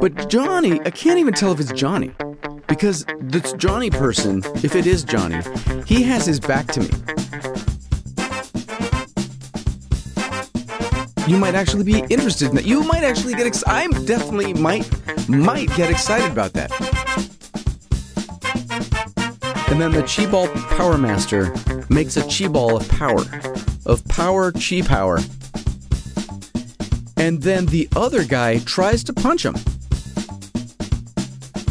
But Johnny, I can't even tell if it's Johnny. Because this Johnny person, if it is Johnny, he has his back to me. You might actually be interested in that. You might actually get excited. I definitely might might get excited about that. And then the Chi Ball Power Master makes a Chi Ball of power. Of power, Chi power. And then the other guy tries to punch him.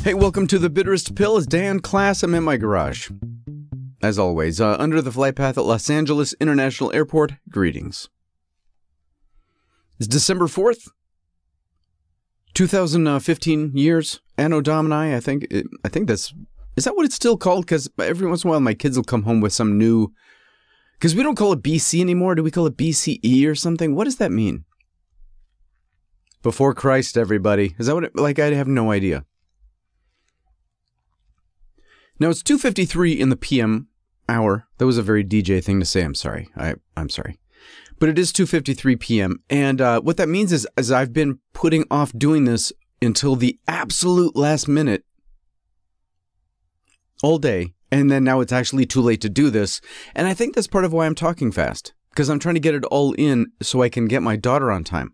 Hey, welcome to the bitterest pill. It's Dan Klass. I'm in my garage. As always, uh, under the flight path at Los Angeles International Airport, greetings. It's December 4th, 2015 years, Anno Domini. I think, I think that's, is that what it's still called? Because every once in a while my kids will come home with some new, because we don't call it BC anymore. Do we call it BCE or something? What does that mean? Before Christ, everybody. Is that what it, like, I have no idea. Now it's 2.53 in the PM hour. That was a very DJ thing to say. I'm sorry. I, I'm sorry. But it is 2.53 p.m. And uh, what that means is, is I've been putting off doing this until the absolute last minute all day. And then now it's actually too late to do this. And I think that's part of why I'm talking fast. Because I'm trying to get it all in so I can get my daughter on time.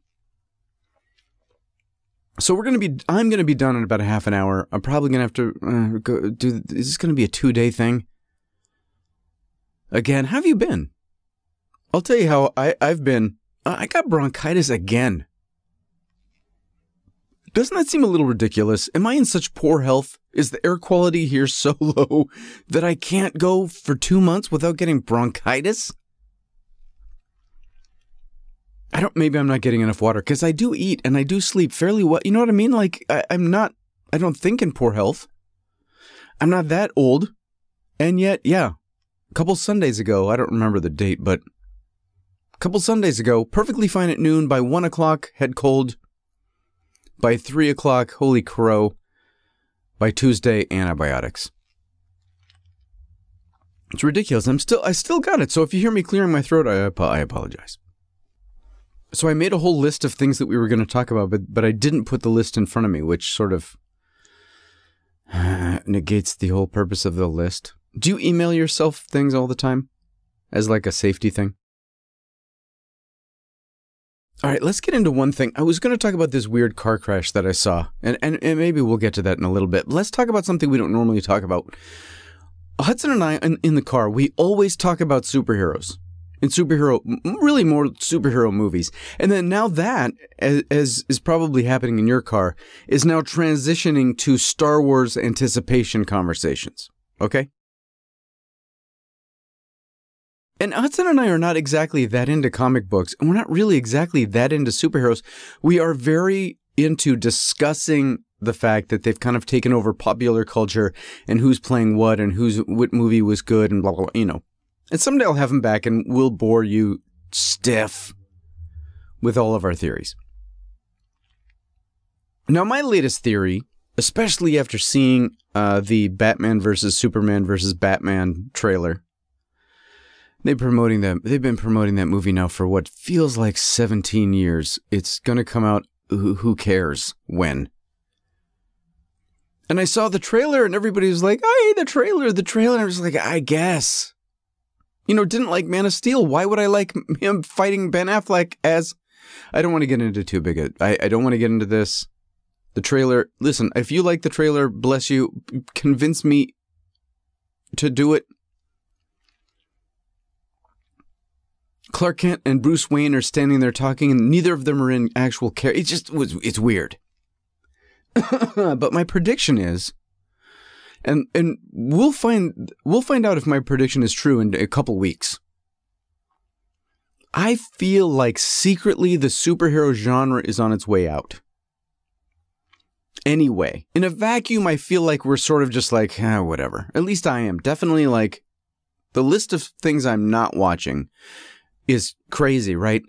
So we're gonna be. I'm gonna be done in about a half an hour. I'm probably gonna have to uh, go do. Is this gonna be a two day thing? Again, how have you been? I'll tell you how I I've been. I got bronchitis again. Doesn't that seem a little ridiculous? Am I in such poor health? Is the air quality here so low that I can't go for two months without getting bronchitis? I don't. Maybe I'm not getting enough water because I do eat and I do sleep fairly well. You know what I mean? Like I, I'm not. I don't think in poor health. I'm not that old, and yet, yeah, a couple Sundays ago, I don't remember the date, but a couple Sundays ago, perfectly fine at noon. By one o'clock, head cold. By three o'clock, holy crow. By Tuesday, antibiotics. It's ridiculous. I'm still. I still got it. So if you hear me clearing my throat, I, I apologize. So I made a whole list of things that we were going to talk about, but but I didn't put the list in front of me, which sort of negates the whole purpose of the list. Do you email yourself things all the time as like a safety thing? All right, let's get into one thing. I was going to talk about this weird car crash that I saw, and, and, and maybe we'll get to that in a little bit. Let's talk about something we don't normally talk about. Hudson and I, in, in the car, we always talk about superheroes in superhero, really more superhero movies. And then now that, as, is probably happening in your car, is now transitioning to Star Wars anticipation conversations. Okay? And Hudson and I are not exactly that into comic books, and we're not really exactly that into superheroes. We are very into discussing the fact that they've kind of taken over popular culture and who's playing what and who's what movie was good and blah blah, blah you know and someday I'll have him back and we'll bore you stiff with all of our theories. Now, my latest theory, especially after seeing uh, the Batman versus Superman versus Batman trailer, they promoting that. They've been promoting that movie now for what feels like 17 years. It's going to come out. Who, who cares when? And I saw the trailer, and everybody was like, "Hey, the trailer, the trailer." I was like, "I guess." You know, didn't like Man of Steel. Why would I like him fighting Ben Affleck as? I don't want to get into too big. A, I, I don't want to get into this. The trailer. Listen, if you like the trailer, bless you. Convince me to do it. Clark Kent and Bruce Wayne are standing there talking, and neither of them are in actual care. It just was. It's weird. but my prediction is and and we'll find we'll find out if my prediction is true in a couple weeks. I feel like secretly the superhero genre is on its way out. Anyway, in a vacuum, I feel like we're sort of just like, eh, whatever. At least I am. Definitely like the list of things I'm not watching is crazy, right?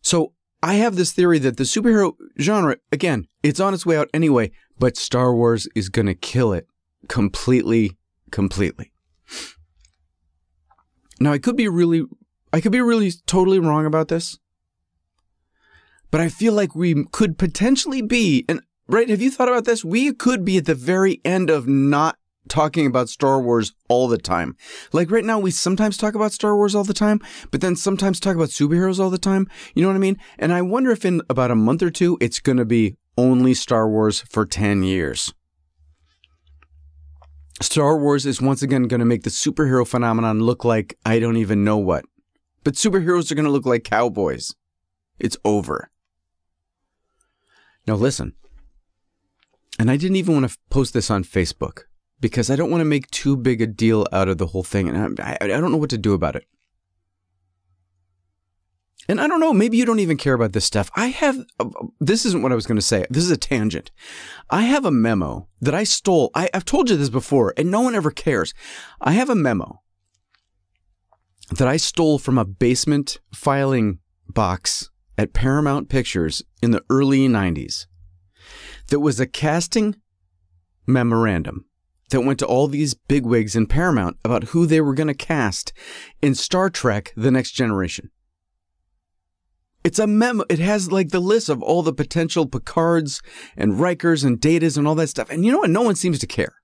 So I have this theory that the superhero genre, again, it's on its way out anyway, but Star Wars is going to kill it completely, completely. Now, I could be really, I could be really totally wrong about this, but I feel like we could potentially be, and right? Have you thought about this? We could be at the very end of not talking about Star Wars all the time. Like right now, we sometimes talk about Star Wars all the time, but then sometimes talk about superheroes all the time. You know what I mean? And I wonder if in about a month or two, it's going to be only Star Wars for 10 years. Star Wars is once again going to make the superhero phenomenon look like I don't even know what. But superheroes are going to look like cowboys. It's over. Now, listen. And I didn't even want to post this on Facebook because I don't want to make too big a deal out of the whole thing. And I, I, don't know what to do about it. And I don't know, maybe you don't even care about this stuff. I have, uh, this isn't what I was going to say. This is a tangent. I have a memo that I stole. I, I've told you this before, and no one ever cares. I have a memo that I stole from a basement filing box at Paramount Pictures in the early 90s that was a casting memorandum that went to all these bigwigs in Paramount about who they were going to cast in Star Trek The Next Generation. It's a memo. It has like the list of all the potential Picards and Rikers and Datas and all that stuff. And you know what? No one seems to care.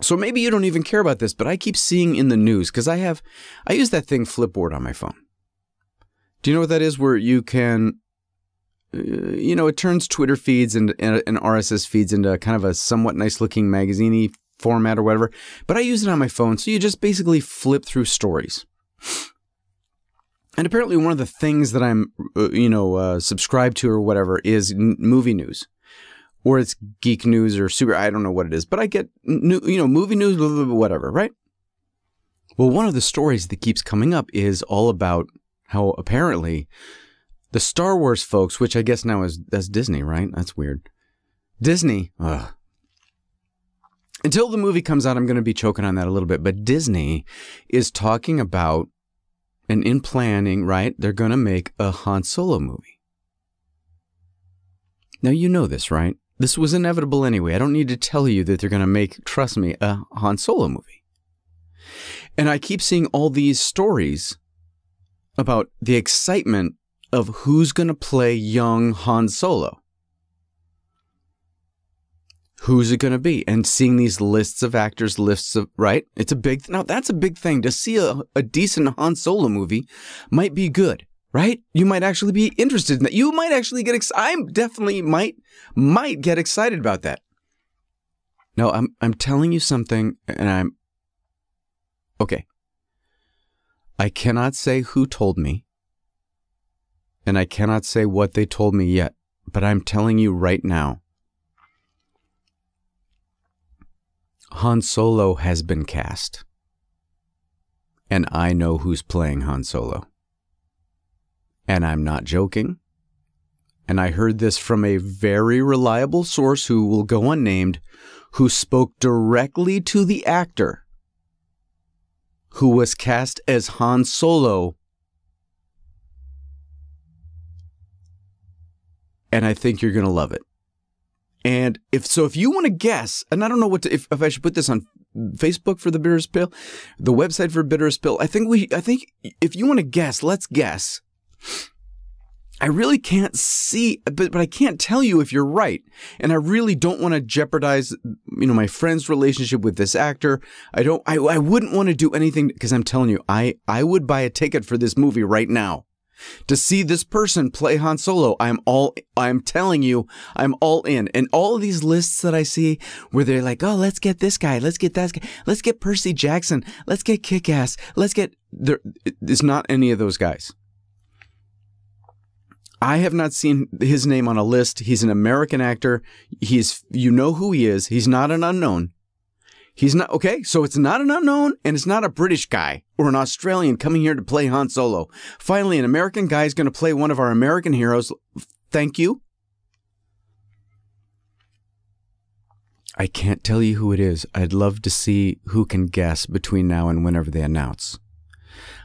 So maybe you don't even care about this, but I keep seeing in the news because I have, I use that thing Flipboard on my phone. Do you know what that is? Where you can uh, you know, it turns Twitter feeds and, and, and RSS feeds into kind of a somewhat nice looking magaziney format or whatever. But I use it on my phone, so you just basically flip through stories. And apparently, one of the things that I'm, uh, you know, uh, subscribed to or whatever is n- movie news, or it's geek news or super. I don't know what it is, but I get new, you know, movie news, blah, blah, blah, whatever, right? Well, one of the stories that keeps coming up is all about how apparently the Star Wars folks, which I guess now is that's Disney, right? That's weird. Disney, ugh. Until the movie comes out, I'm going to be choking on that a little bit. But Disney is talking about, and in planning, right? They're going to make a Han Solo movie. Now, you know this, right? This was inevitable anyway. I don't need to tell you that they're going to make, trust me, a Han Solo movie. And I keep seeing all these stories about the excitement of who's going to play young Han Solo. Who's it going to be? And seeing these lists of actors, lists of, right? It's a big, now that's a big thing. To see a, a decent Han Solo movie might be good, right? You might actually be interested in that. You might actually get excited. I'm definitely might, might get excited about that. No, I'm, I'm telling you something and I'm, okay. I cannot say who told me and I cannot say what they told me yet, but I'm telling you right now. Han Solo has been cast. And I know who's playing Han Solo. And I'm not joking. And I heard this from a very reliable source who will go unnamed, who spoke directly to the actor who was cast as Han Solo and I think you're going to love it. And if so, if you want to guess, and I don't know what to, if, if I should put this on Facebook for the Bitterest Pill, the website for Bitterest Pill, I think we, I think if you want to guess, let's guess. I really can't see, but, but I can't tell you if you're right. And I really don't want to jeopardize, you know, my friend's relationship with this actor. I don't, I, I wouldn't want to do anything because I'm telling you, I, I would buy a ticket for this movie right now to see this person play Han Solo. I'm all, I'm telling you, I'm all in. And all of these lists that I see where they're like, oh, let's get this guy, let's get that guy, let's get Percy Jackson, let's get Kick Ass, let's get, there, it's not any of those guys. I have not seen his name on a list. He's an American actor. He's, you know who he is. He's not an unknown. He's not okay. So it's not an unknown, and it's not a British guy or an Australian coming here to play Han Solo. Finally, an American guy is going to play one of our American heroes. Thank you. I can't tell you who it is. I'd love to see who can guess between now and whenever they announce.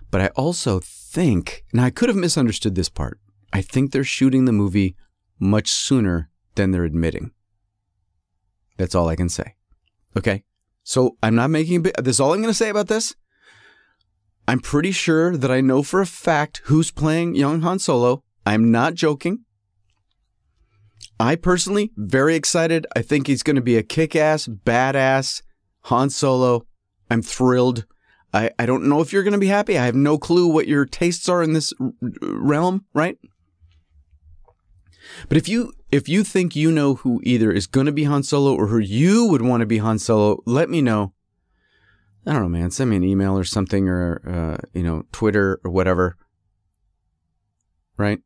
But I also think, now I could have misunderstood this part. I think they're shooting the movie much sooner than they're admitting. That's all I can say. Okay? So I'm not making a bit. This is all I'm going to say about this. I'm pretty sure that I know for a fact who's playing young Han Solo. I'm not joking. I personally very excited. I think he's going to be a kick-ass, badass Han Solo. I'm thrilled. I, I don't know if you're going to be happy. I have no clue what your tastes are in this realm, right? But if you if you think you know who either is going to be Han Solo or who you would want to be Han Solo, let me know. I don't know, man. Send me an email or something, or uh, you know, Twitter or whatever. Right?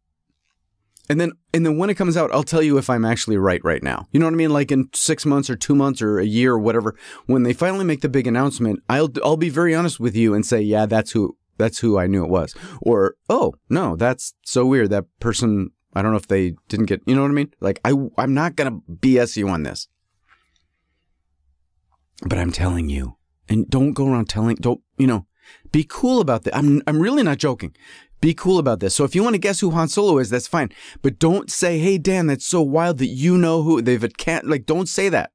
And then and then when it comes out, I'll tell you if I'm actually right right now. You know what I mean? Like in six months or two months or a year or whatever, when they finally make the big announcement, I'll I'll be very honest with you and say, yeah, that's who that's who I knew it was. Or oh no, that's so weird. That person I don't know if they didn't get, you know what I mean? Like I I'm not going to BS you on this. But I'm telling you. And don't go around telling don't, you know, be cool about that. I'm I'm really not joking. Be cool about this. So if you want to guess who Han Solo is, that's fine. But don't say, "Hey Dan, that's so wild that you know who they've can't like don't say that.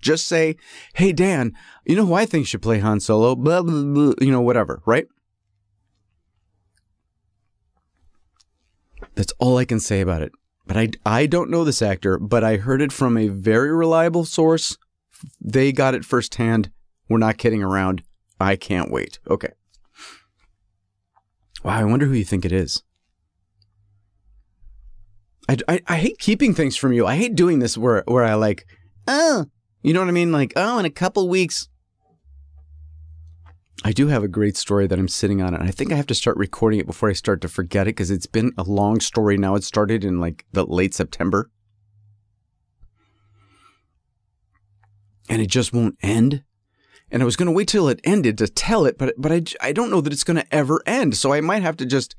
Just say, "Hey Dan, you know who I think should play Han Solo?" Blah blah blah, you know whatever, right? That's all I can say about it. But I, I don't know this actor, but I heard it from a very reliable source. They got it firsthand. We're not kidding around. I can't wait. Okay. Wow, I wonder who you think it is. I, I, I hate keeping things from you. I hate doing this where, where I like, oh, you know what I mean? Like, oh, in a couple weeks, I do have a great story that I'm sitting on, and I think I have to start recording it before I start to forget it because it's been a long story now. It started in like the late September, and it just won't end. And I was going to wait till it ended to tell it, but but I, I don't know that it's going to ever end. So I might have to just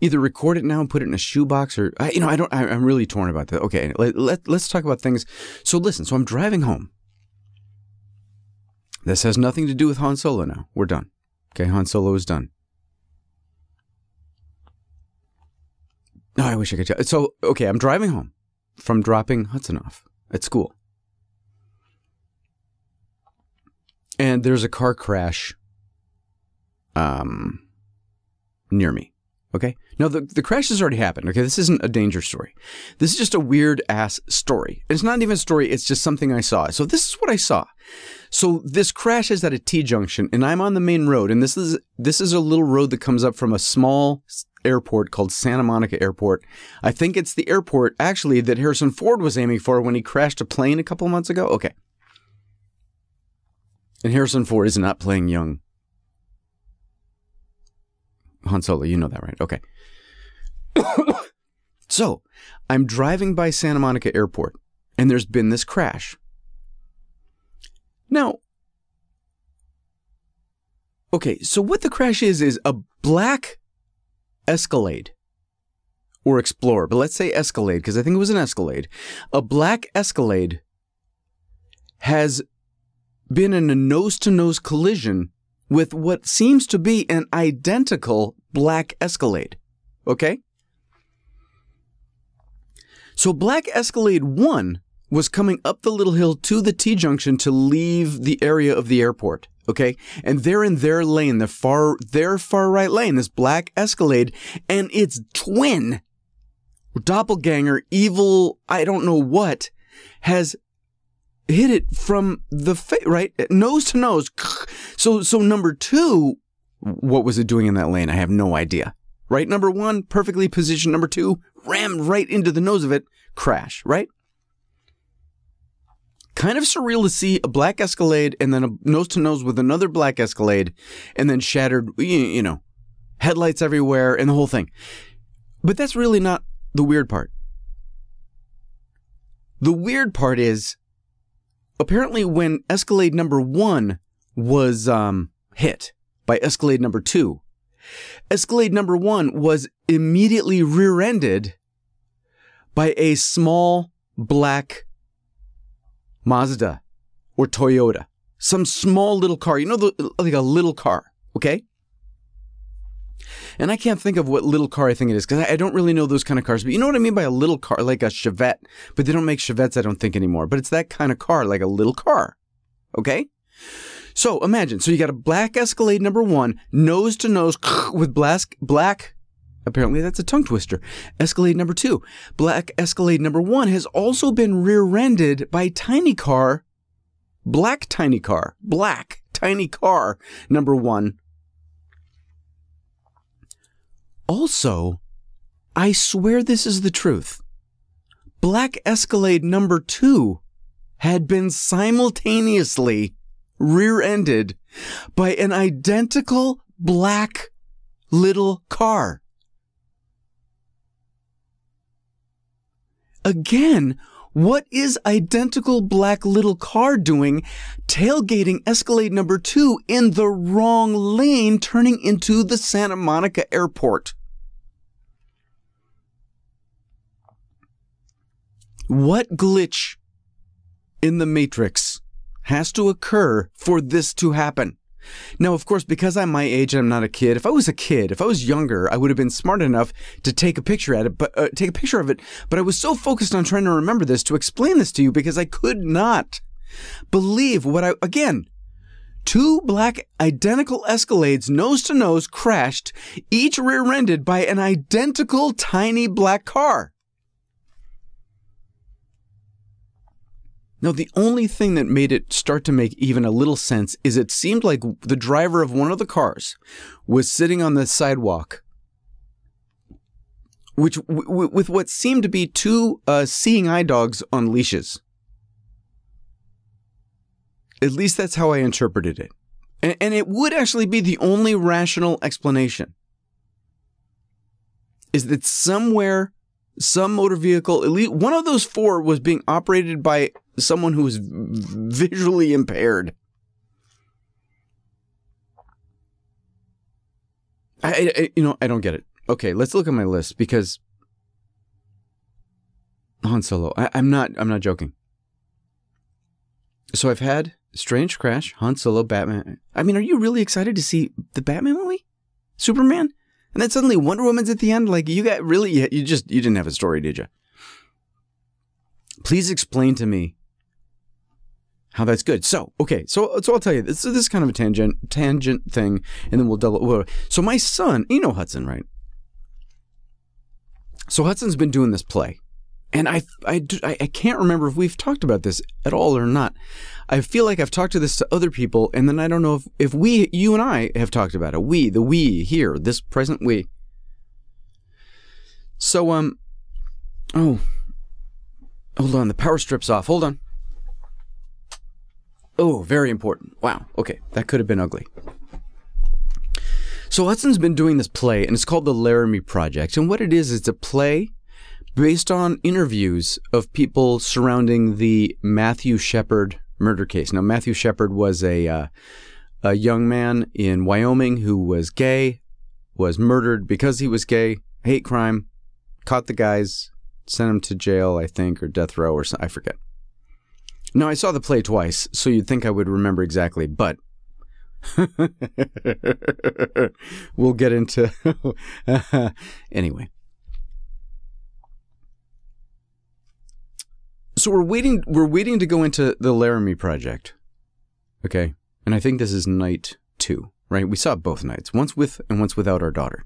either record it now and put it in a shoebox, or you know I don't. I, am really torn about that. Okay, let, let let's talk about things. So listen. So I'm driving home this has nothing to do with Han Solo now. We're done. Okay, Han Solo is done. No, I wish I could tell. So, okay, I'm driving home from dropping Hudson off at school. And there's a car crash um, near me. Okay. Now the, the crash has already happened. Okay. This isn't a danger story. This is just a weird ass story. It's not even a story. It's just something I saw. So this is what I saw. So this crash is at a T junction and I'm on the main road. And this is, this is a little road that comes up from a small airport called Santa Monica Airport. I think it's the airport actually that Harrison Ford was aiming for when he crashed a plane a couple months ago. Okay. And Harrison Ford is not playing young Han Solo, you know that, right? Okay. so, I'm driving by Santa Monica Airport, and there's been this crash. Now, okay, so what the crash is, is a black Escalade or Explorer, but let's say Escalade, because I think it was an Escalade. A black Escalade has been in a nose to nose collision with what seems to be an identical black Escalade. Okay? So Black Escalade 1 was coming up the little hill to the T junction to leave the area of the airport. Okay. And they're in their lane, the far, their far right lane, this black Escalade, and its twin, doppelganger, evil, I don't know what, has hit it from the face, right? Nose to nose. So, so number two, what was it doing in that lane? I have no idea. Right? Number one, perfectly positioned. Number two, rammed right into the nose of it, crash, right? Kind of surreal to see a black Escalade and then a nose to nose with another black Escalade and then shattered, you know, headlights everywhere and the whole thing. But that's really not the weird part. The weird part is apparently when Escalade number one was um, hit by Escalade number two, Escalade number one was immediately rear ended by a small black Mazda or Toyota, some small little car, you know, the, like a little car, okay? And I can't think of what little car I think it is because I don't really know those kind of cars. But you know what I mean by a little car, like a Chevette. But they don't make Chevettes, I don't think anymore. But it's that kind of car, like a little car. Okay? So imagine. So you got a black Escalade number one, nose to nose with black, black Apparently, that's a tongue twister. Escalade number two. Black Escalade number one has also been rear ended by Tiny Car, Black Tiny Car, Black Tiny Car number one. Also, I swear this is the truth. Black Escalade number two had been simultaneously rear ended by an identical black little car. Again, what is identical black little car doing tailgating Escalade number two in the wrong lane turning into the Santa Monica airport? What glitch in the matrix has to occur for this to happen? Now, of course, because I'm my age and I'm not a kid, if I was a kid, if I was younger, I would have been smart enough to take a picture at it, but uh, take a picture of it. But I was so focused on trying to remember this to explain this to you because I could not believe what I again. Two black identical Escalades nose to nose crashed, each rear ended by an identical tiny black car. Now, the only thing that made it start to make even a little sense is it seemed like the driver of one of the cars was sitting on the sidewalk, which w- with what seemed to be two uh, seeing eye dogs on leashes. At least that's how I interpreted it. And, and it would actually be the only rational explanation. Is that somewhere some motor vehicle, at least one of those four was being operated by someone who is visually impaired. I, I, you know, I don't get it. Okay, let's look at my list because Han Solo. I, I'm not. I'm not joking. So I've had Strange Crash, Han Solo, Batman. I mean, are you really excited to see the Batman movie? Superman? And then suddenly Wonder Woman's at the end. Like you got really, you just you didn't have a story, did you? Please explain to me how that's good. So okay, so so I'll tell you this. This is kind of a tangent tangent thing, and then we'll double. So my son, you know Hudson, right? So Hudson's been doing this play, and I I I can't remember if we've talked about this at all or not. I feel like I've talked to this to other people, and then I don't know if, if we, you and I, have talked about it. We, the we here, this present we. So, um, oh, hold on, the power strip's off. Hold on. Oh, very important. Wow. Okay, that could have been ugly. So Hudson's been doing this play, and it's called the Laramie Project. And what it is, it's a play based on interviews of people surrounding the Matthew Shepard murder case. Now, Matthew Shepard was a uh, a young man in Wyoming who was gay, was murdered because he was gay, hate crime, caught the guys, sent him to jail, I think, or death row, or something. I forget. No, I saw the play twice, so you'd think I would remember exactly, but we'll get into anyway. so we're waiting we're waiting to go into the Laramie project. Okay? And I think this is night 2, right? We saw both nights, once with and once without our daughter.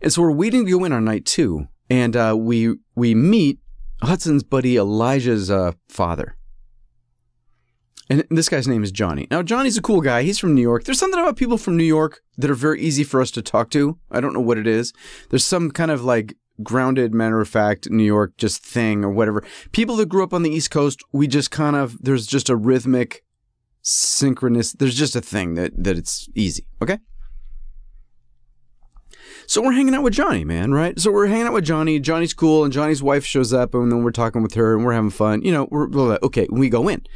And so we're waiting to go in on night 2 and uh, we we meet Hudson's buddy Elijah's uh, father. And this guy's name is Johnny. Now, Johnny's a cool guy. He's from New York. There's something about people from New York that are very easy for us to talk to. I don't know what it is. There's some kind of like grounded matter of fact New York just thing or whatever. People that grew up on the East Coast, we just kind of there's just a rhythmic synchronous there's just a thing that that it's easy, okay? So we're hanging out with Johnny, man, right? So we're hanging out with Johnny. Johnny's cool, and Johnny's wife shows up, and then we're talking with her, and we're having fun. You know, we're okay. We go in.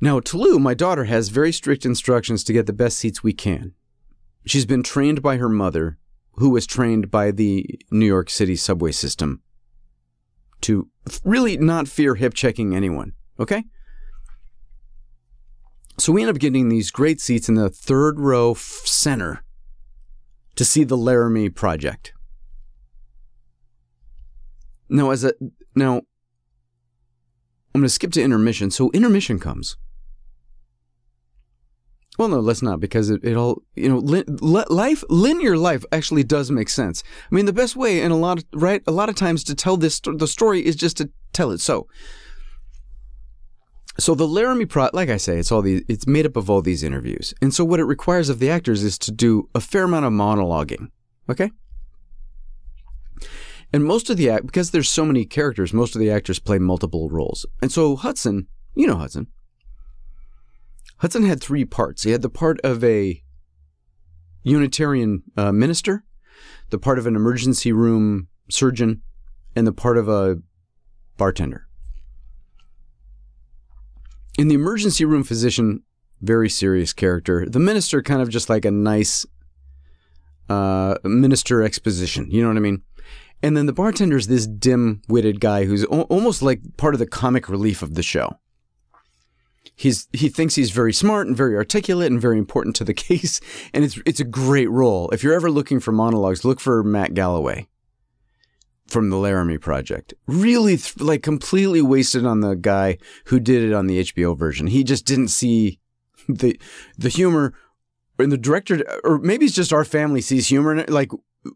Now, Tulu, my daughter, has very strict instructions to get the best seats we can. She's been trained by her mother who was trained by the New York City subway system to really not fear hip checking anyone. Okay? So we end up getting these great seats in the third row center to see the Laramie project. Now, as a now, I'm going to skip to intermission. So intermission comes, Well, no, let's not because it, it all you know li- li- life linear life actually does make sense. I mean, the best way and a lot of right a lot of times to tell this the story is just to tell it so. So the Laramie Pro, like I say, it's all these it's made up of all these interviews, and so what it requires of the actors is to do a fair amount of monologuing. Okay. And most of the act because there's so many characters, most of the actors play multiple roles, and so Hudson, you know Hudson. Hudson had three parts. He had the part of a Unitarian uh, minister, the part of an emergency room surgeon, and the part of a bartender. In the emergency room physician, very serious character. The minister, kind of just like a nice uh, minister exposition. You know what I mean? And then the bartender's this dim-witted guy who's o- almost like part of the comic relief of the show. He's he thinks he's very smart and very articulate and very important to the case, and it's it's a great role. If you're ever looking for monologues, look for Matt Galloway from the Laramie Project. Really, th- like completely wasted on the guy who did it on the HBO version. He just didn't see the the humor, and the director, or maybe it's just our family sees humor in it. Like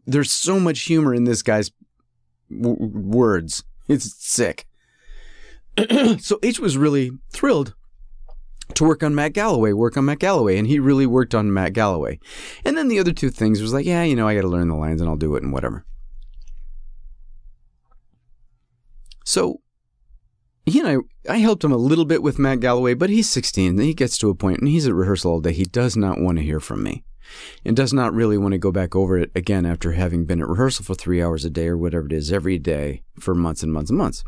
there's so much humor in this guy's w- words. It's sick. so H was really thrilled to work on Matt Galloway, work on Matt Galloway, and he really worked on Matt Galloway. And then the other two things was like, yeah, you know, I got to learn the lines and I'll do it and whatever. So he and I, I helped him a little bit with Matt Galloway, but he's 16 and he gets to a point and he's at rehearsal all day. He does not want to hear from me and does not really want to go back over it again after having been at rehearsal for three hours a day or whatever it is every day for months and months and months.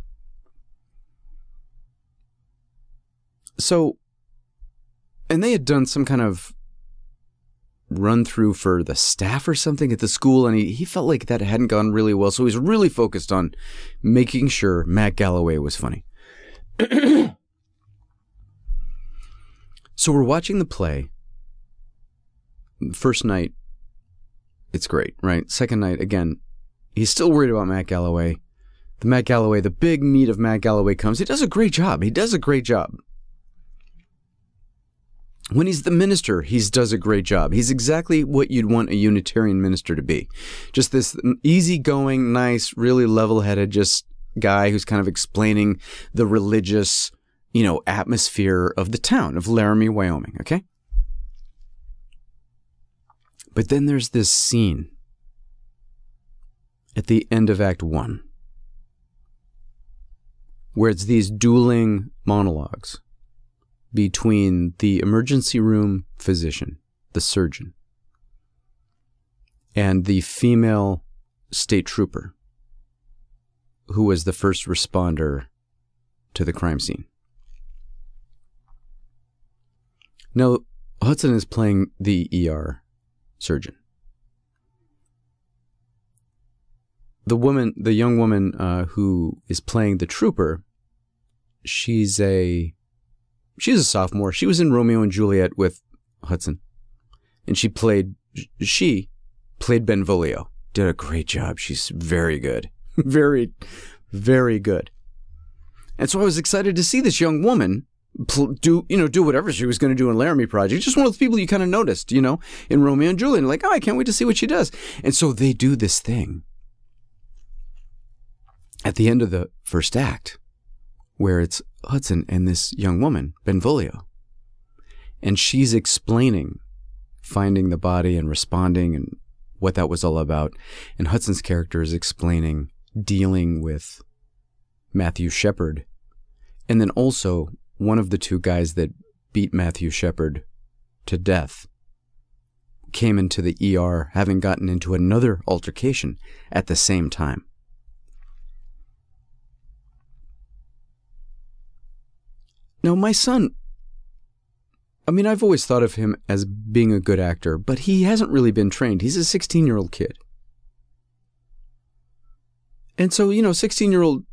So, and they had done some kind of run through for the staff or something at the school, and he, he felt like that hadn't gone really well. So he was really focused on making sure Matt Galloway was funny. so we're watching the play. First night, it's great, right? Second night, again, he's still worried about Matt Galloway. The Matt Galloway, the big meat of Matt Galloway comes. He does a great job. He does a great job. When he's the minister, he does a great job. He's exactly what you'd want a Unitarian minister to be. Just this easygoing, nice, really level headed, just guy who's kind of explaining the religious, you know, atmosphere of the town of Laramie, Wyoming, okay? But then there's this scene at the end of Act One where it's these dueling monologues between the emergency room physician, the surgeon, and the female state trooper who was the first responder to the crime scene. Now, Hudson is playing the ER surgeon. The woman, the young woman uh, who is playing the trooper, she's a she's a sophomore. She was in Romeo and Juliet with Hudson, and she played she played Benvolio. Did a great job. She's very good, very, very good. And so I was excited to see this young woman do you know do whatever she was going to do in Laramie Project. Just one of those people you kind of noticed, you know, in Romeo and Juliet. Like, oh, I can't wait to see what she does. And so they do this thing at the end of the first act, where it's Hudson and this young woman, Benvolio, and she's explaining finding the body and responding and what that was all about. And Hudson's character is explaining dealing with Matthew Shepard, and then also one of the two guys that beat Matthew Shepard to death came into the ER having gotten into another altercation at the same time. Now, my son, I mean, I've always thought of him as being a good actor, but he hasn't really been trained. He's a 16 year old kid. And so, you know, 16 year old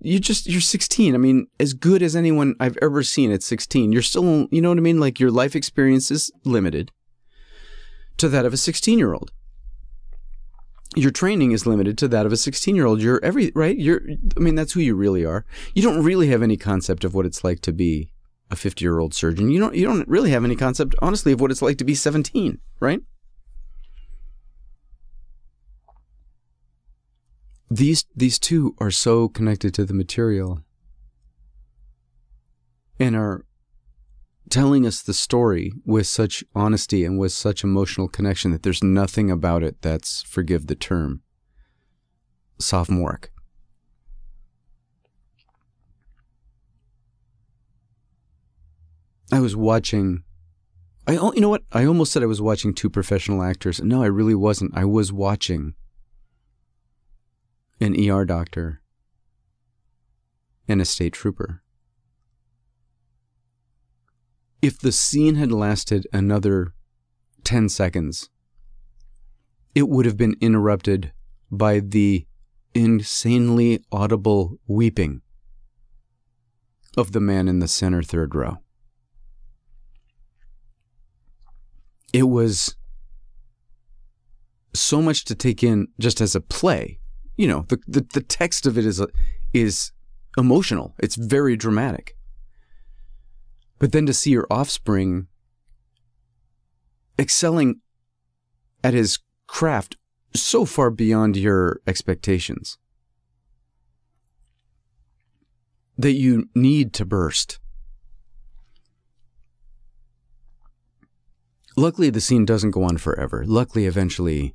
you just you're 16 i mean as good as anyone i've ever seen at 16 you're still you know what i mean like your life experience is limited to that of a 16 year old your training is limited to that of a 16 year old you're every right you're i mean that's who you really are you don't really have any concept of what it's like to be a 50 year old surgeon. You don't you don't really have any concept, honestly, of what it's like to be 17, right? These these two are so connected to the material and are telling us the story with such honesty and with such emotional connection that there's nothing about it that's forgive the term sophomoric. I was watching. I you know what? I almost said I was watching two professional actors. No, I really wasn't. I was watching an ER doctor and a state trooper. If the scene had lasted another 10 seconds, it would have been interrupted by the insanely audible weeping of the man in the center third row. it was so much to take in just as a play. You know, the the, the text of it is is emotional. It's very dramatic. But then to see your offspring excelling at his craft so far beyond your expectations that you need to burst Luckily, the scene doesn't go on forever. Luckily, eventually,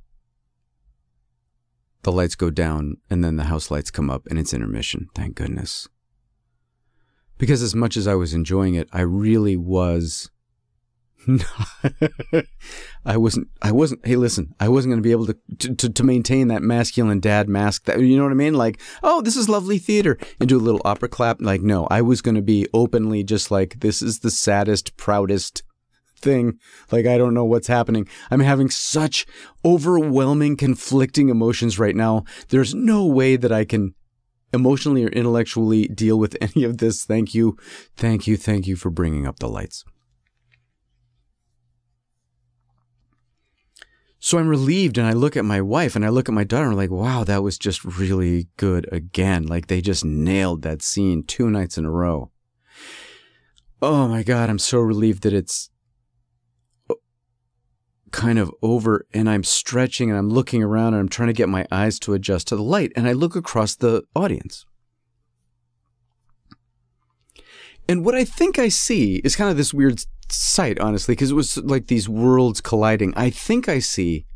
the lights go down and then the house lights come up and it's intermission. Thank goodness. Because as much as I was enjoying it, I really was. I wasn't. I wasn't. Hey, listen. I wasn't going to be able to, to to maintain that masculine dad mask. That you know what I mean? Like, oh, this is lovely theater, and do a little opera clap. Like, no, I was going to be openly just like, this is the saddest, proudest thing. Like, I don't know what's happening. I'm having such overwhelming, conflicting emotions right now. There's no way that I can emotionally or intellectually deal with any of this. Thank you. Thank you. Thank you for bringing up the lights. So I'm relieved and I look at my wife and I look at my daughter and I'm like, wow, that was just really good again. Like they just nailed that scene two nights in a row. Oh my God, I'm so relieved that it's kind of over and I'm stretching and I'm looking around and I'm trying to get my eyes to adjust to the light. And I look across the audience. And what I think I see is kind of this weird sight, honestly, because it was like these worlds colliding. I think I see,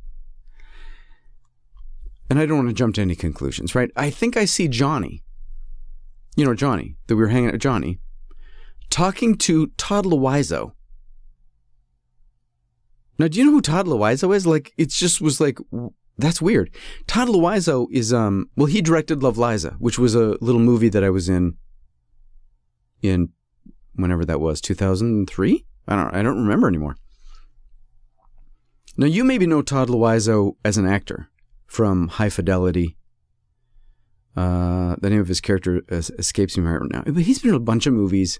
and I don't want to jump to any conclusions, right? I think I see Johnny, you know, Johnny, that we were hanging out Johnny, talking to Todd Louiso now, do you know who Todd Louiso is? Like, it just was like, that's weird. Todd Louiso is, um, well, he directed Love Liza, which was a little movie that I was in, in whenever that was, 2003? I don't, I don't remember anymore. Now, you maybe know Todd Louiso as an actor from High Fidelity. Uh, the name of his character escapes me right now, but he's been in a bunch of movies.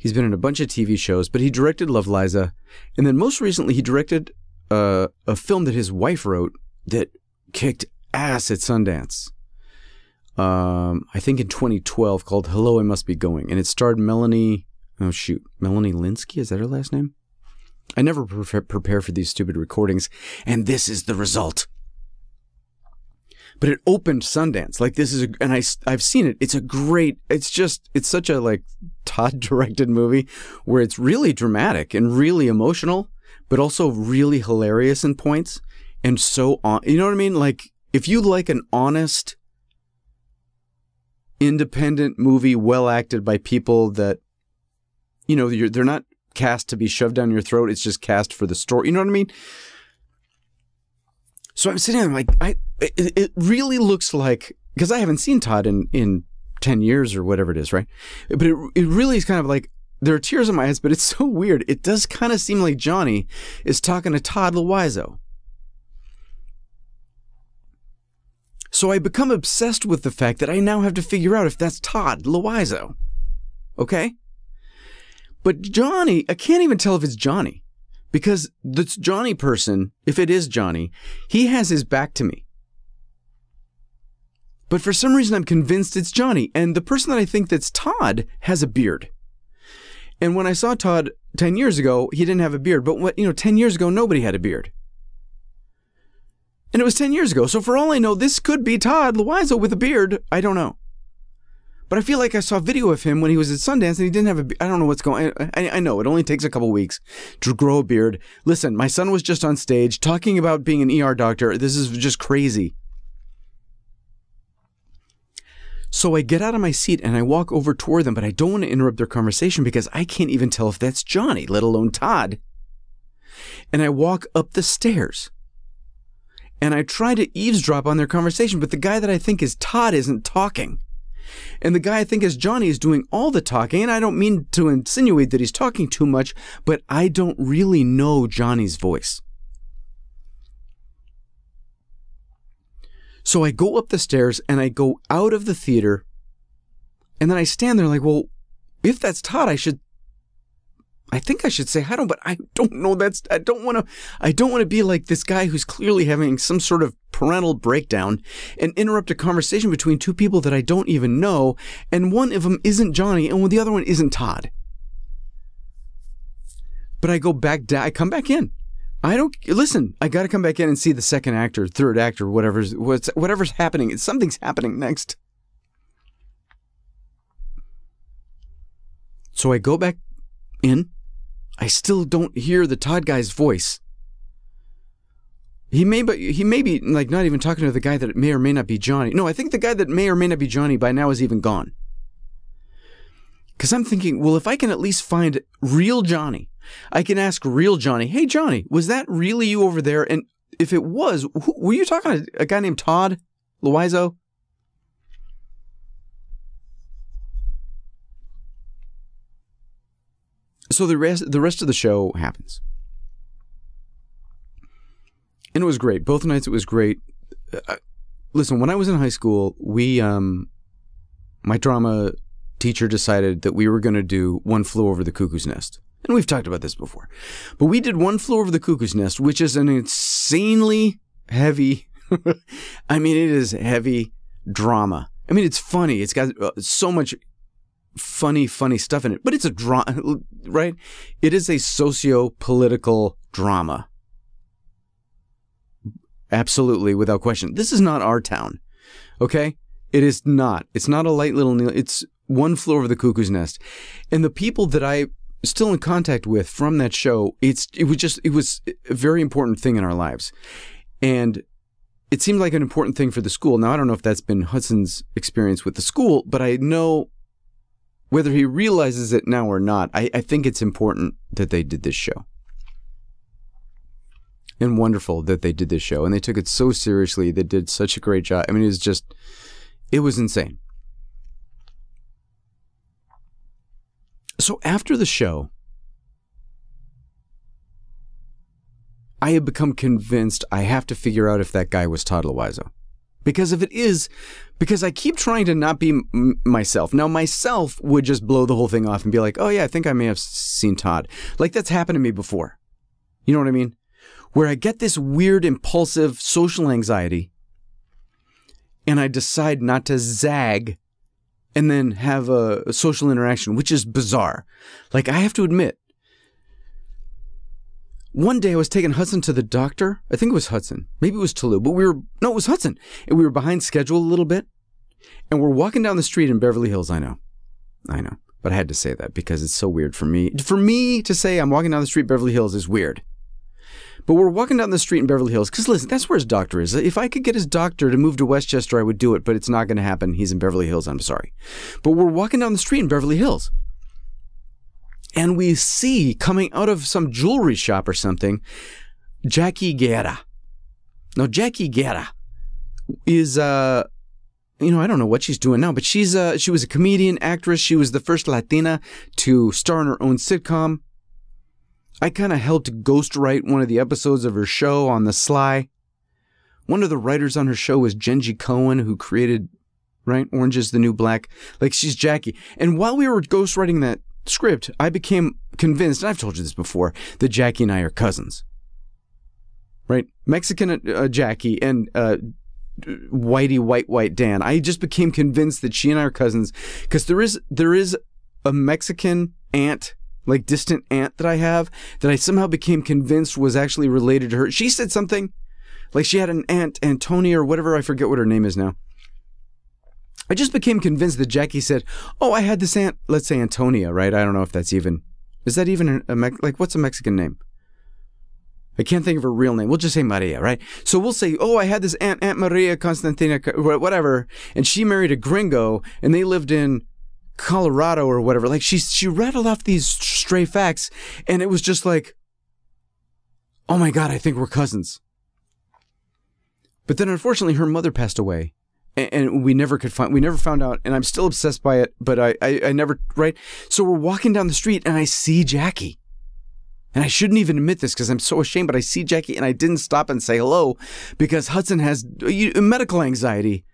He's been in a bunch of TV shows, but he directed Love Liza, and then most recently he directed uh, a film that his wife wrote that kicked ass at Sundance. Um, I think in 2012 called Hello, I Must Be Going, and it starred Melanie. Oh shoot, Melanie Lynskey is that her last name? I never pre- prepare for these stupid recordings, and this is the result but it opened Sundance. Like this is, a, and I I've seen it. It's a great. It's just it's such a like Todd directed movie where it's really dramatic and really emotional, but also really hilarious in points and so on. You know what I mean? Like if you like an honest, independent movie, well acted by people that, you know, they're not cast to be shoved down your throat. It's just cast for the story. You know what I mean? So I'm sitting there, I'm like, I, it, it really looks like, because I haven't seen Todd in, in 10 years or whatever it is, right? But it, it really is kind of like, there are tears in my eyes, but it's so weird. It does kind of seem like Johnny is talking to Todd Louiso. So I become obsessed with the fact that I now have to figure out if that's Todd Louiso. Okay? But Johnny, I can't even tell if it's Johnny because this Johnny person, if it is Johnny, he has his back to me. But for some reason, I'm convinced it's Johnny. And the person that I think that's Todd has a beard. And when I saw Todd 10 years ago, he didn't have a beard. But what, you know, 10 years ago, nobody had a beard. And it was 10 years ago. So for all I know, this could be Todd Louiso with a beard. I don't know. But I feel like I saw a video of him when he was at Sundance and he didn't have a. I don't know what's going. I, I know it only takes a couple weeks to grow a beard. Listen, my son was just on stage talking about being an ER doctor. This is just crazy. So I get out of my seat and I walk over toward them, but I don't want to interrupt their conversation because I can't even tell if that's Johnny, let alone Todd. And I walk up the stairs and I try to eavesdrop on their conversation, but the guy that I think is Todd isn't talking. And the guy I think is Johnny is doing all the talking, and I don't mean to insinuate that he's talking too much, but I don't really know Johnny's voice. So I go up the stairs and I go out of the theater, and then I stand there like, well, if that's Todd, I should I think I should say to him, but I don't know. That's I don't want to. I don't want to be like this guy who's clearly having some sort of parental breakdown and interrupt a conversation between two people that I don't even know, and one of them isn't Johnny, and the other one isn't Todd. But I go back down. I come back in. I don't listen. I got to come back in and see the second actor, third actor, whatever's what's whatever's happening. Something's happening next. So I go back in I still don't hear the Todd guy's voice. He may, but he may be like not even talking to the guy that may or may not be Johnny. No, I think the guy that may or may not be Johnny by now is even gone. Because I'm thinking, well, if I can at least find real Johnny, I can ask real Johnny, hey, Johnny, was that really you over there? And if it was, who, were you talking to a guy named Todd Louiso? So the rest the rest of the show happens. And it was great. Both nights it was great. Uh, listen when i was in high school we um my drama teacher decided that we were going to do one flew over the cuckoo's nest. And we've talked about this before. But we did one flew over the cuckoo's nest which is an insanely heavy i mean it is heavy drama. I mean it's funny. It's got uh, so much funny, funny stuff in it, but it's a drama, right? It is a socio political drama. Absolutely, without question. This is not our town, okay? It is not. It's not a light little, it's one flew over the cuckoo's nest. And the people that I still in contact with from that show, it's, it was just, it was a very important thing in our lives. And it seemed like an important thing for the school. Now, I don't know if that's been Hudson's experience with the school, but I know whether he realizes it now or not, I, I think it's important that they did this show. And wonderful that they did this show. And they took it so seriously. They did such a great job. I mean, it was just, it was insane. So after the show, I had become convinced I have to figure out if that guy was Todd Louiso. Because if it is, because I keep trying to not be m- myself. Now, myself would just blow the whole thing off and be like, oh, yeah, I think I may have seen Todd. Like that's happened to me before. You know what I mean? Where I get this weird, impulsive social anxiety and I decide not to zag and then have a, a social interaction, which is bizarre. Like, I have to admit, one day I was taking Hudson to the doctor. I think it was Hudson. Maybe it was Toulouse, but we were, no, it was Hudson. And we were behind schedule a little bit. And we're walking down the street in Beverly Hills. I know. I know. But I had to say that because it's so weird for me. For me to say I'm walking down the street Beverly Hills is weird. But we're walking down the street in Beverly Hills because listen, that's where his doctor is. If I could get his doctor to move to Westchester, I would do it, but it's not going to happen. He's in Beverly Hills. I'm sorry. But we're walking down the street in Beverly Hills and we see coming out of some jewelry shop or something, Jackie Guerra. Now, Jackie Guerra is, uh, you know, I don't know what she's doing now, but she's, uh, she was a comedian, actress. She was the first Latina to star in her own sitcom. I kind of helped ghostwrite one of the episodes of her show on the sly. One of the writers on her show was Jenji Kohan, who created, right, Orange is the New Black. Like, she's Jackie. And while we were ghostwriting that script, I became convinced, and I've told you this before, that Jackie and I are cousins. Right? Mexican uh, Jackie and uh, whitey white white Dan. I just became convinced that she and I are cousins because there is there is a Mexican aunt like distant aunt that I have that I somehow became convinced was actually related to her. She said something like she had an aunt, Antonia or whatever, I forget what her name is now. I just became convinced that Jackie said, "Oh, I had this aunt, let's say Antonia, right? I don't know if that's even is that even a, a like what's a Mexican name? I can't think of her real name. We'll just say Maria, right? So we'll say, oh, I had this aunt, Aunt Maria Constantina, whatever, and she married a gringo, and they lived in Colorado or whatever. Like she she rattled off these stray facts, and it was just like, oh my god, I think we're cousins. But then, unfortunately, her mother passed away, and, we never could find. We never found out, and I'm still obsessed by it. But I, I, I never right. So we're walking down the street, and I see Jackie. And I shouldn't even admit this because I'm so ashamed, but I see Jackie and I didn't stop and say hello because Hudson has medical anxiety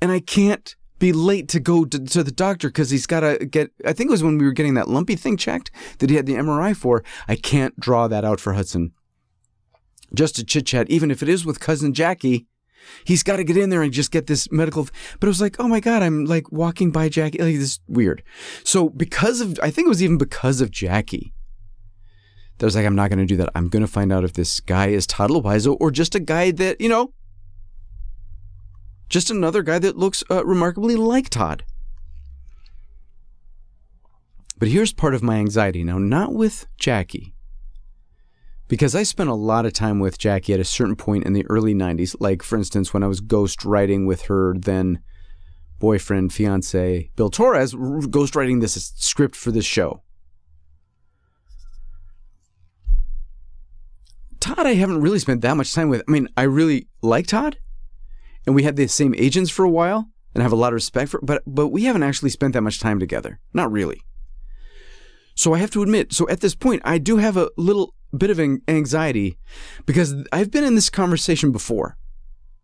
and I can't be late to go to, to the doctor because he's got to get, I think it was when we were getting that lumpy thing checked that he had the MRI for. I can't draw that out for Hudson. Just to chit chat, even if it is with cousin Jackie, he's got to get in there and just get this medical. But it was like, oh my God, I'm like walking by Jackie. Like this weird. So because of, I think it was even because of Jackie that was like, I'm not going to do that. I'm going to find out if this guy is Todd Louiso or just a guy that, you know, just another guy that looks uh, remarkably like Todd. But here's part of my anxiety. Now, not with Jackie, because I spent a lot of time with Jackie at a certain point in the early 90s. Like, for instance, when I was ghost writing with her then boyfriend, fiance, Bill Torres, ghost writing this script for this show. Todd, I haven't really spent that much time with. I mean, I really like Todd, and we had the same agents for a while, and I have a lot of respect for. But but we haven't actually spent that much time together. Not really. So I have to admit. So at this point, I do have a little bit of anxiety because I've been in this conversation before,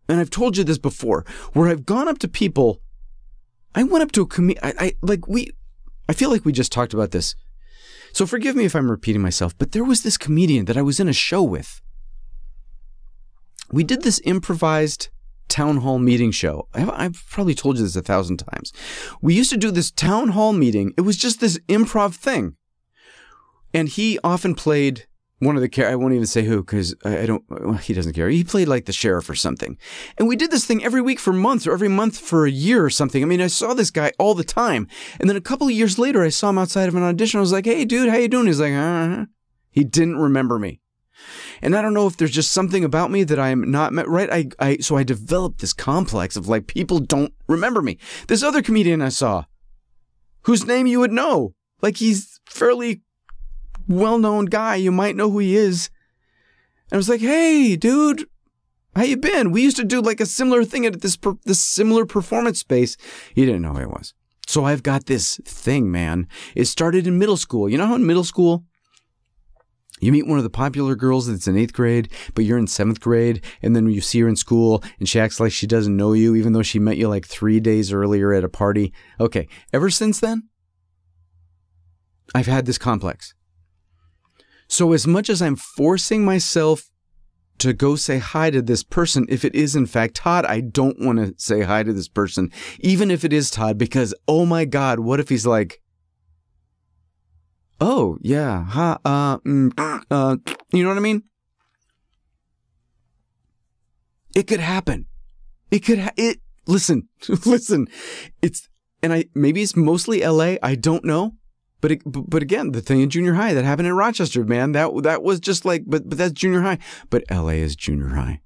and I've told you this before, where I've gone up to people. I went up to a comedian. I, like we. I feel like we just talked about this so forgive me if I'm repeating myself, but there was this comedian that I was in a show with. We did this improvised town hall meeting show. I've, I've, probably told you this a thousand times. We used to do this town hall meeting. It was just this improv thing. And he often played one of the char- I won't even say who because I, I, don't. Well, he doesn't care. He played like the sheriff or something, and we did this thing every week for months or every month for a year or something. I mean, I saw this guy all the time, and then a couple of years later, I saw him outside of an audition. I was like, "Hey, dude, how you doing?" He's like, uh-huh. He didn't remember me, and I don't know if there's just something about me that I'm not right. I, I so I developed this complex of like people don't remember me. This other comedian I saw, whose name you would know, like he's fairly well-known guy. You might know who he is. And I was like, "Hey, dude, how you been? We used to do like a similar thing at this per- this similar performance space." He didn't know who I was. So I've got this thing, man. It started in middle school. You know how in middle school you meet one of the popular girls that's in eighth grade, but you're in seventh grade, and then you see her in school and she acts like she doesn't know you, even though she met you like three days earlier at a party. Okay, ever since then, I've had this complex. So, as much as I'm forcing myself to go say hi to this person, if it is in fact Todd, I don't want to say hi to this person, even if it is Todd, because oh my God, what if he's like, oh, yeah, ha, uh, mm, uh, you know what I mean? It could happen. It could, ha- it, listen, listen, it's, and I, maybe it's mostly LA, I don't know. But but again, the thing in junior high that happened in Rochester, man, that that was just like, but but that's junior high. But L.A. is junior high.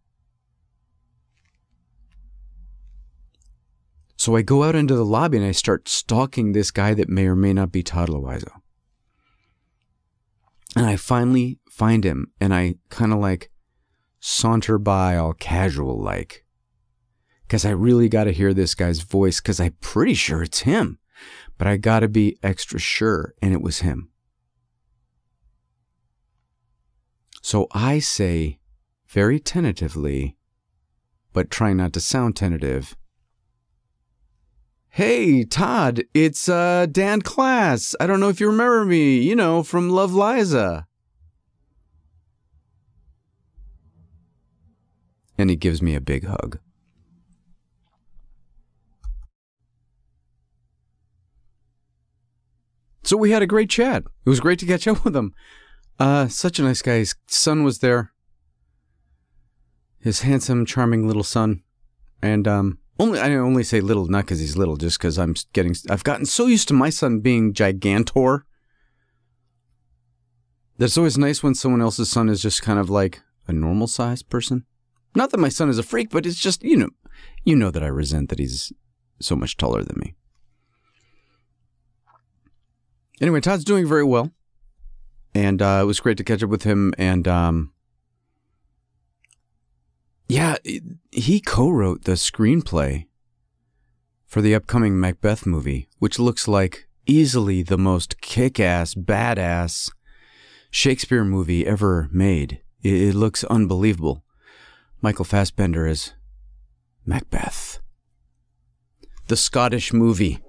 So I go out into the lobby and I start stalking this guy that may or may not be Todd Louiso. And I finally find him and I kind of like saunter by all casual like. Because I really got to hear this guy's voice because I'm pretty sure it's him but I gotta be extra sure, and it was him. So I say, very tentatively, but try not to sound tentative. Hey, Todd, it's uh, Dan Klass. I don't know if you remember me, you know, from Love Liza. And he gives me a big hug. So we had a great chat. It was great to catch up with him. Uh, such a nice guy. His son was there. His handsome, charming little son. And um, only I only say little, not because he's little, just because I'm getting. I've gotten so used to my son being gigantor. That's always nice when someone else's son is just kind of like a normal sized person. Not that my son is a freak, but it's just you know, you know that I resent that he's so much taller than me. Anyway, Todd's doing very well, and uh, it was great to catch up with him. And um, yeah, he co-wrote the screenplay for the upcoming Macbeth movie, which looks like easily the most kick-ass, badass Shakespeare movie ever made. It, it looks unbelievable. Michael Fassbender is Macbeth, the Scottish movie.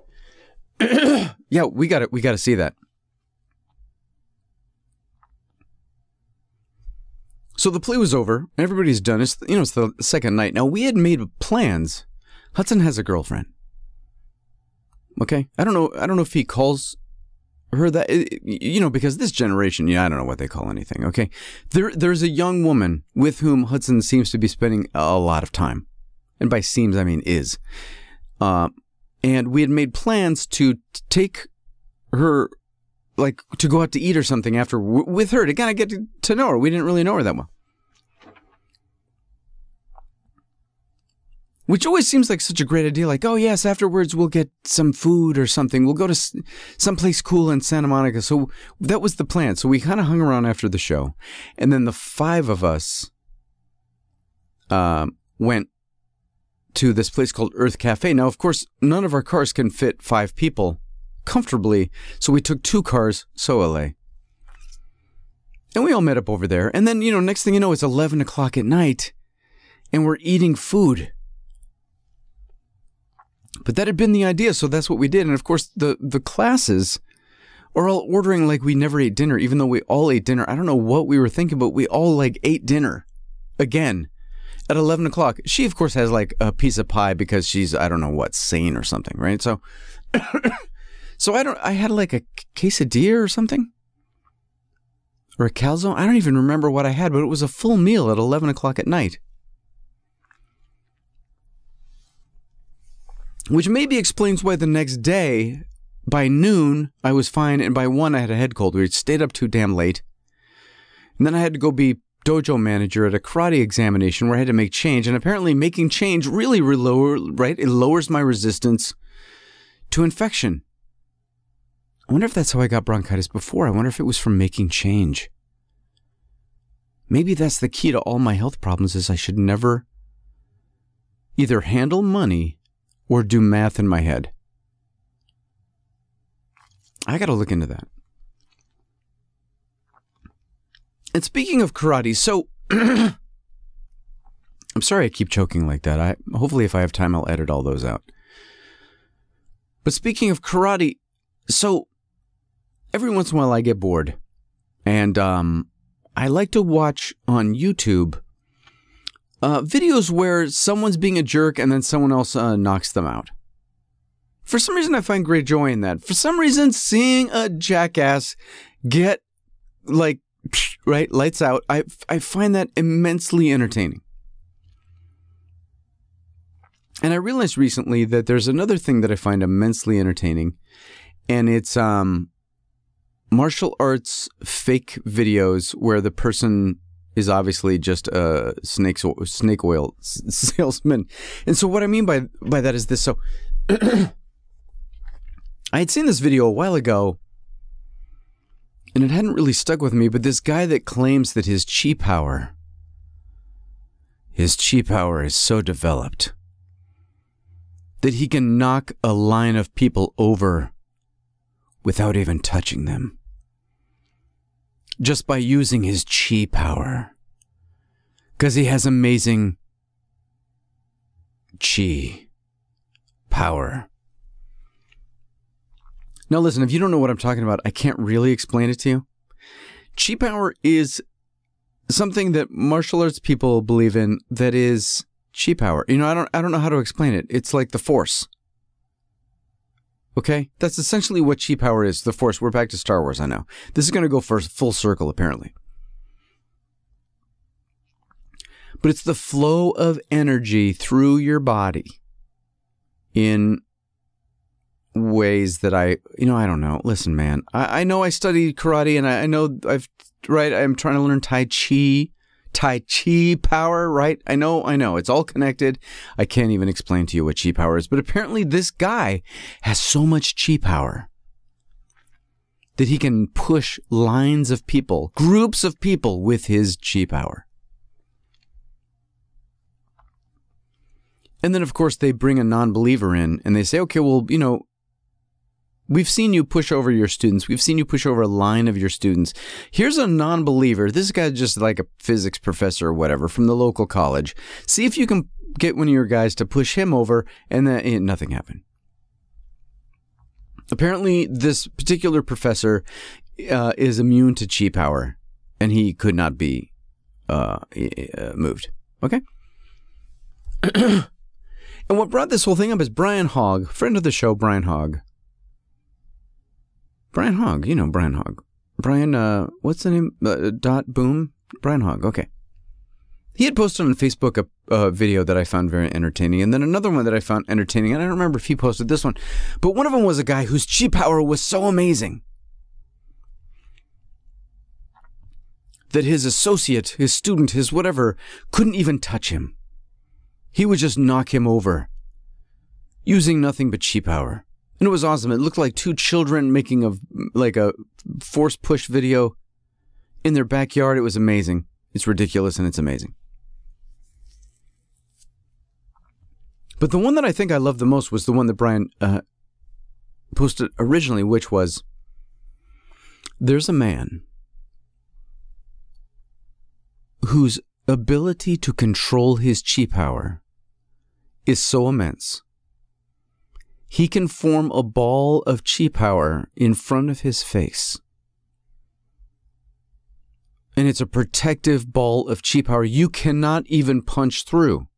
yeah, we got it. We got to see that. So the play was over. Everybody's done. It's you know it's the second night. Now we had made plans. Hudson has a girlfriend. Okay, I don't know. I don't know if he calls her that. You know, because this generation, yeah, I don't know what they call anything. Okay, there there's a young woman with whom Hudson seems to be spending a lot of time, and by seems I mean is. Uh, and we had made plans to take her like to go out to eat or something after w- with her to kind of get to, to know her. We didn't really know her that well. Which always seems like such a great idea. Like, oh yes, afterwards we'll get some food or something. We'll go to s- someplace cool in Santa Monica. So that was the plan. So we kind of hung around after the show, and then the five of us um, went to this place called Earth Cafe. Now, of course, none of our cars can fit five people comfortably, so we took two cars, so LA. And we all met up over there. And then, you know, next thing you know, it's 11 o'clock at night, and we're eating food. But that had been the idea, so that's what we did. And of course, the, the Klasses are all ordering like we never ate dinner, even though we all ate dinner. I don't know what we were thinking, but we all like ate dinner again at 11 o'clock. She, of course, has like a piece of pie because she's, I don't know what, sane or something, right? So, so I don't, I had like a quesadilla or something or a calzone. I don't even remember what I had, but it was a full meal at 11 o'clock at night. Which maybe explains why the next day, by noon, I was fine, and by one, I had a head cold. We had stayed up too damn late. And then I had to go be dojo manager at a karate examination where I had to make change, and apparently making change really lower, right? It lowers my resistance to infection. I wonder if that's how I got bronchitis before. I wonder if it was from making change. Maybe that's the key to all my health problems is I should never either handle money or do math in my head. I got to look into that. And speaking of karate, so I'm sorry I keep choking like that. I hopefully if I have time I'll edit all those out. But speaking of karate, so every once in a while I get bored and um, I like to watch on YouTube uh, videos where someone's being a jerk and then someone else uh, knocks them out. For some reason, I find great joy in that. For some reason, seeing a jackass get like right lights out, I I find that immensely entertaining. And I realized recently that there's another thing that I find immensely entertaining, and it's um martial arts fake videos where the person is obviously just a snake snake oil salesman. And so what I mean by by that is this so I had seen this video a while ago and it hadn't really stuck with me, but this guy that claims that his chi power his chi power is so developed that he can knock a line of people over without even touching them just by using his chi power. Because he has amazing chi power. Now, listen, if you don't know what I'm talking about, I can't really explain it to you. Chi power is something that martial arts people believe in that is chi power. You know, I don't I don't know how to explain it. It's like the force. Okay? That's essentially what chi power is. The Force. We're back to Star Wars, I know. This is going to go first full circle, apparently. But it's the flow of energy through your body in ways that I, you know, I don't know. Listen, man, I, I know I studied karate and I, I know I've, right, I'm trying to learn Tai Chi. Tai Chi power, right? I know, I know. It's all connected. I can't even explain to you what Chi power is, but apparently this guy has so much Chi power that he can push lines of people, groups of people with his Chi power. And then, of course, they bring a non believer in and they say, okay, well, you know, We've seen you push over your students. We've seen you push over a line of your students. Here's a non believer. This guy's just like a physics professor or whatever from the local college. See if you can get one of your guys to push him over, and then eh, nothing happened. Apparently, this particular professor uh, is immune to chi power, and he could not be uh, uh moved. Okay? and what brought this whole thing up is Brian Hogg, friend of the show, Brian Hogg. Brian Hogg, you know Brian Hogg. Brian, uh, what's the name? Uh, dot boom? Brian Hogg, okay. He had posted on Facebook a, a, video that I found very entertaining, and then another one that I found entertaining. And I don't remember if he posted this one, but one of them was a guy whose chi power was so amazing that his associate, his student, his whatever, couldn't even touch him. He would just knock him over using nothing but chi power and it was awesome. It looked like two children making a like a force push video in their backyard. It was amazing. It's ridiculous and it's amazing. But the one that I think I loved the most was the one that Brian uh, posted originally, which was there's a man whose ability to control his chi power is so immense he can form a ball of chi power in front of his face. And it's a protective ball of chi power you cannot even punch through.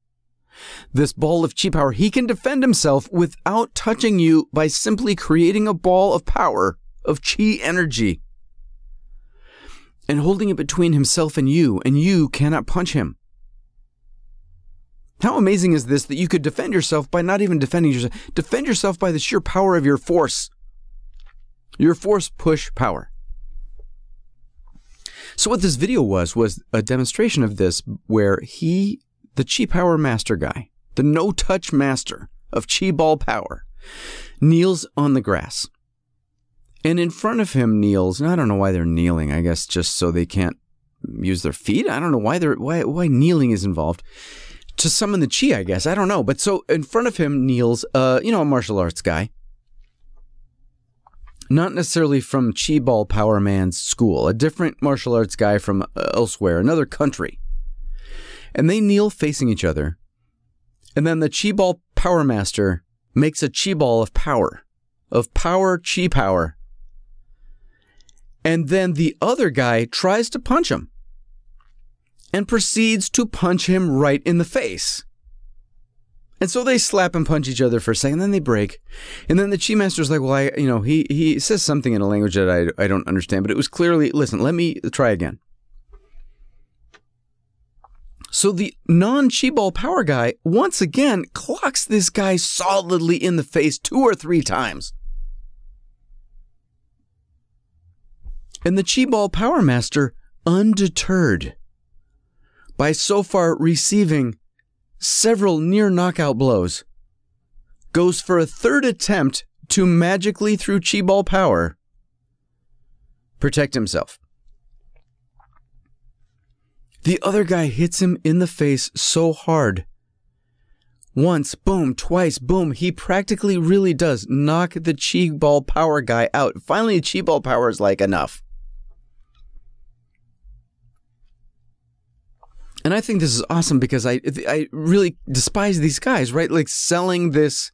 This ball of chi power, he can defend himself without touching you by simply creating a ball of power, of chi energy, and holding it between himself and you, and you cannot punch him. How amazing is this that you could defend yourself by not even defending yourself? Defend yourself by the sheer power of your force. Your force push power. So what this video was was a demonstration of this where he, the chi power master guy, the no touch master of chi ball power, kneels on the grass. And in front of him kneels, I don't know why they're kneeling, I guess just so they can't use their feet. I don't know why they're why why kneeling is involved to summon the chi, I guess. I don't know. But so in front of him kneels, uh, you know, a martial arts guy. Not necessarily from Chi Ball Power Man's school, a different martial arts guy from uh, elsewhere, another country. And they kneel facing each other. And then the Chi Ball Power Master makes a Chi Ball of power, of power, Chi power. And then the other guy tries to punch him and proceeds to punch him right in the face. And so they slap and punch each other for a second, then they break. And then the Chi Master's like, well, I, you know, he, he says something in a language that I, I don't understand, but it was clearly, listen, let me try again. So the non Chi Ball power guy once again clocks this guy solidly in the face two or three times. And the Chi Ball Power Master, undeterred, by so far receiving several near knockout blows, goes for a third attempt to magically, through chi ball power, protect himself. The other guy hits him in the face so hard. Once, boom, twice, boom. He practically really does knock the chi ball power guy out. Finally, chi ball power is like enough. And I think this is awesome because I I really despise these guys, right? Like selling this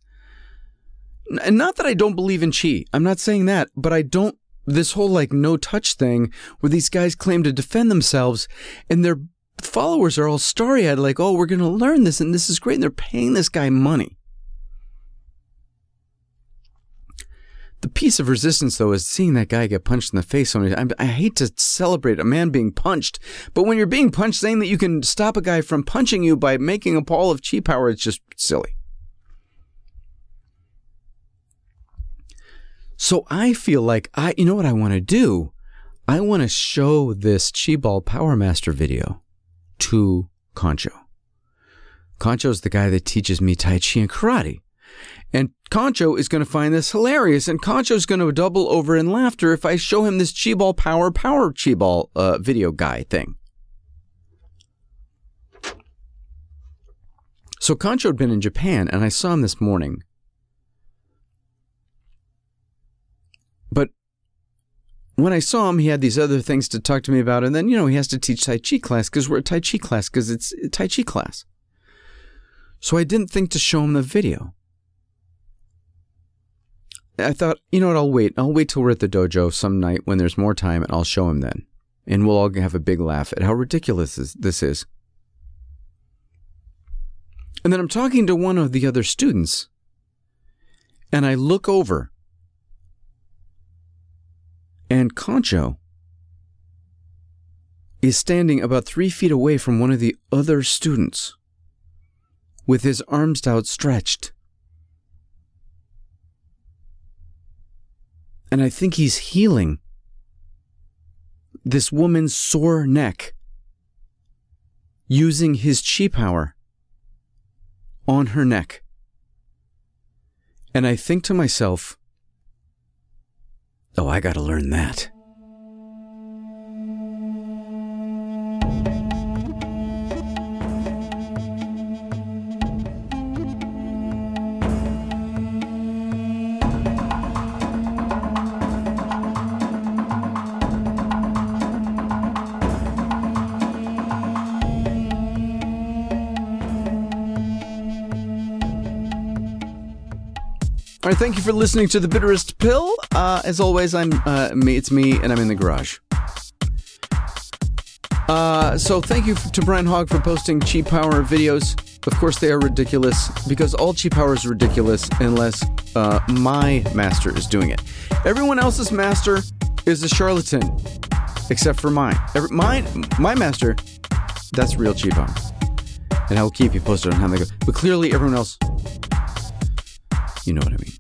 and not that I don't believe in chi. I'm not saying that, but I don't this whole like no touch thing where these guys claim to defend themselves and their followers are all starry-eyed like, "Oh, we're going to learn this and this is great." And they're paying this guy money. Piece of resistance, though, is seeing that guy get punched in the face. So many times. I hate to celebrate a man being punched, but when you're being punched, saying that you can stop a guy from punching you by making a ball of chi power, it's just silly. So I feel like I, you know what I want to do? I want to show this Chi Ball Power Master video to Concho. Concho is the guy that teaches me Tai Chi and karate. And Concho is going to find this hilarious, and Concho is going to double over in laughter if I show him this Chi Ball Power Power Chi Ball uh, video guy thing. So Concho had been in Japan, and I saw him this morning. But when I saw him, he had these other things to talk to me about, and then you know he has to teach Tai Chi class because we're a Tai Chi class because it's Tai Chi class. So I didn't think to show him the video. I thought, you know what, I'll wait. I'll wait till we're at the dojo some night when there's more time and I'll show him then. And we'll all have a big laugh at how ridiculous this is. And then I'm talking to one of the other students, and I look over, and Concho is standing about three feet away from one of the other students with his arms outstretched. And I think he's healing this woman's sore neck using his chi power on her neck. And I think to myself, oh, I gotta learn that. Thank you for listening to the bitterest pill. Uh, as always, I'm uh, me. It's me, and I'm in the garage. Uh, so thank you to Brian Hogg for posting chi Power videos. Of course, they are ridiculous because all chi Power is ridiculous unless uh, my master is doing it. Everyone else's master is a charlatan, except for mine. Every, mine, my master, that's real chi Power, and I will keep you posted on how they go. But clearly, everyone else you know what I mean.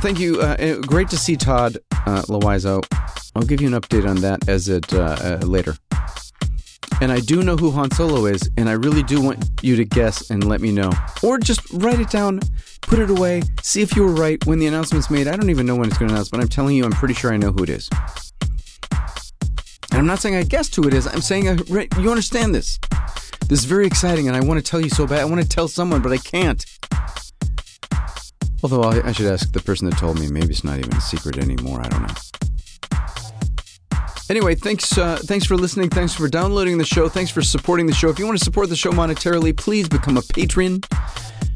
Thank you. Uh, uh, great to see Todd uh, Louiso. I'll give you an update on that as it uh, uh, later. And I do know who Han Solo is, and I really do want you to guess and let me know. Or just write it down, put it away, see if you were right when the announcement's made. I don't even know when it's going to announce, but I'm telling you, I'm pretty sure I know who it is. And I'm not saying I guessed who it is. I'm saying I, you understand this. This is very exciting, and I want to tell you so bad. I want to tell someone, but I can't. Although I, I should ask the person that told me. Maybe it's not even a secret anymore. I don't know. Anyway, thanks uh, thanks for listening. Thanks for downloading the show. Thanks for supporting the show. If you want to support the show monetarily, please become a patron.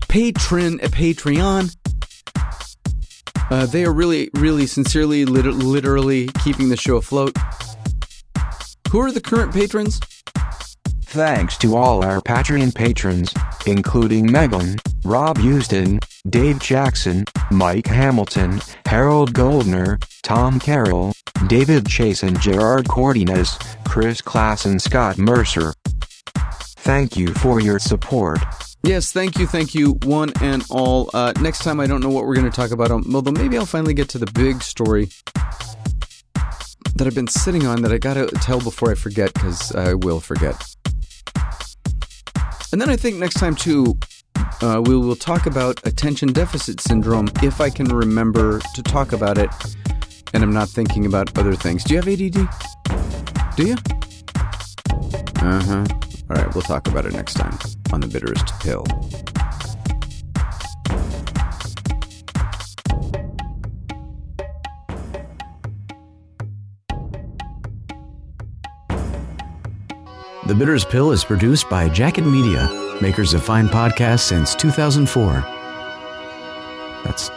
Patron a Patreon. Uh, they are really, really, sincerely, lit- literally keeping the show afloat. Who are the current patrons? Thanks to all our Patreon patrons, including Megan, Rob Houston, Dave Jackson, Mike Hamilton, Harold Goldner, Tom Carroll, David Chase and Gerard Cordines, Chris Klass and Scott Mercer. Thank you for your support. Yes, thank you, thank you, one and all. Uh, next time, I don't know what we're going to talk about, um, although maybe I'll finally get to the big story that I've been sitting on that I got to tell before I forget, because I will forget. And then I think next time, too, uh, we will talk about attention deficit syndrome if I can remember to talk about it and I'm not thinking about other things. Do you have ADD? Do you? Uh huh. All right, we'll talk about it next time on The Bitterest Pill. The Bitterest Pill is produced by Jacket Media makers of fine podcasts since 2004. That's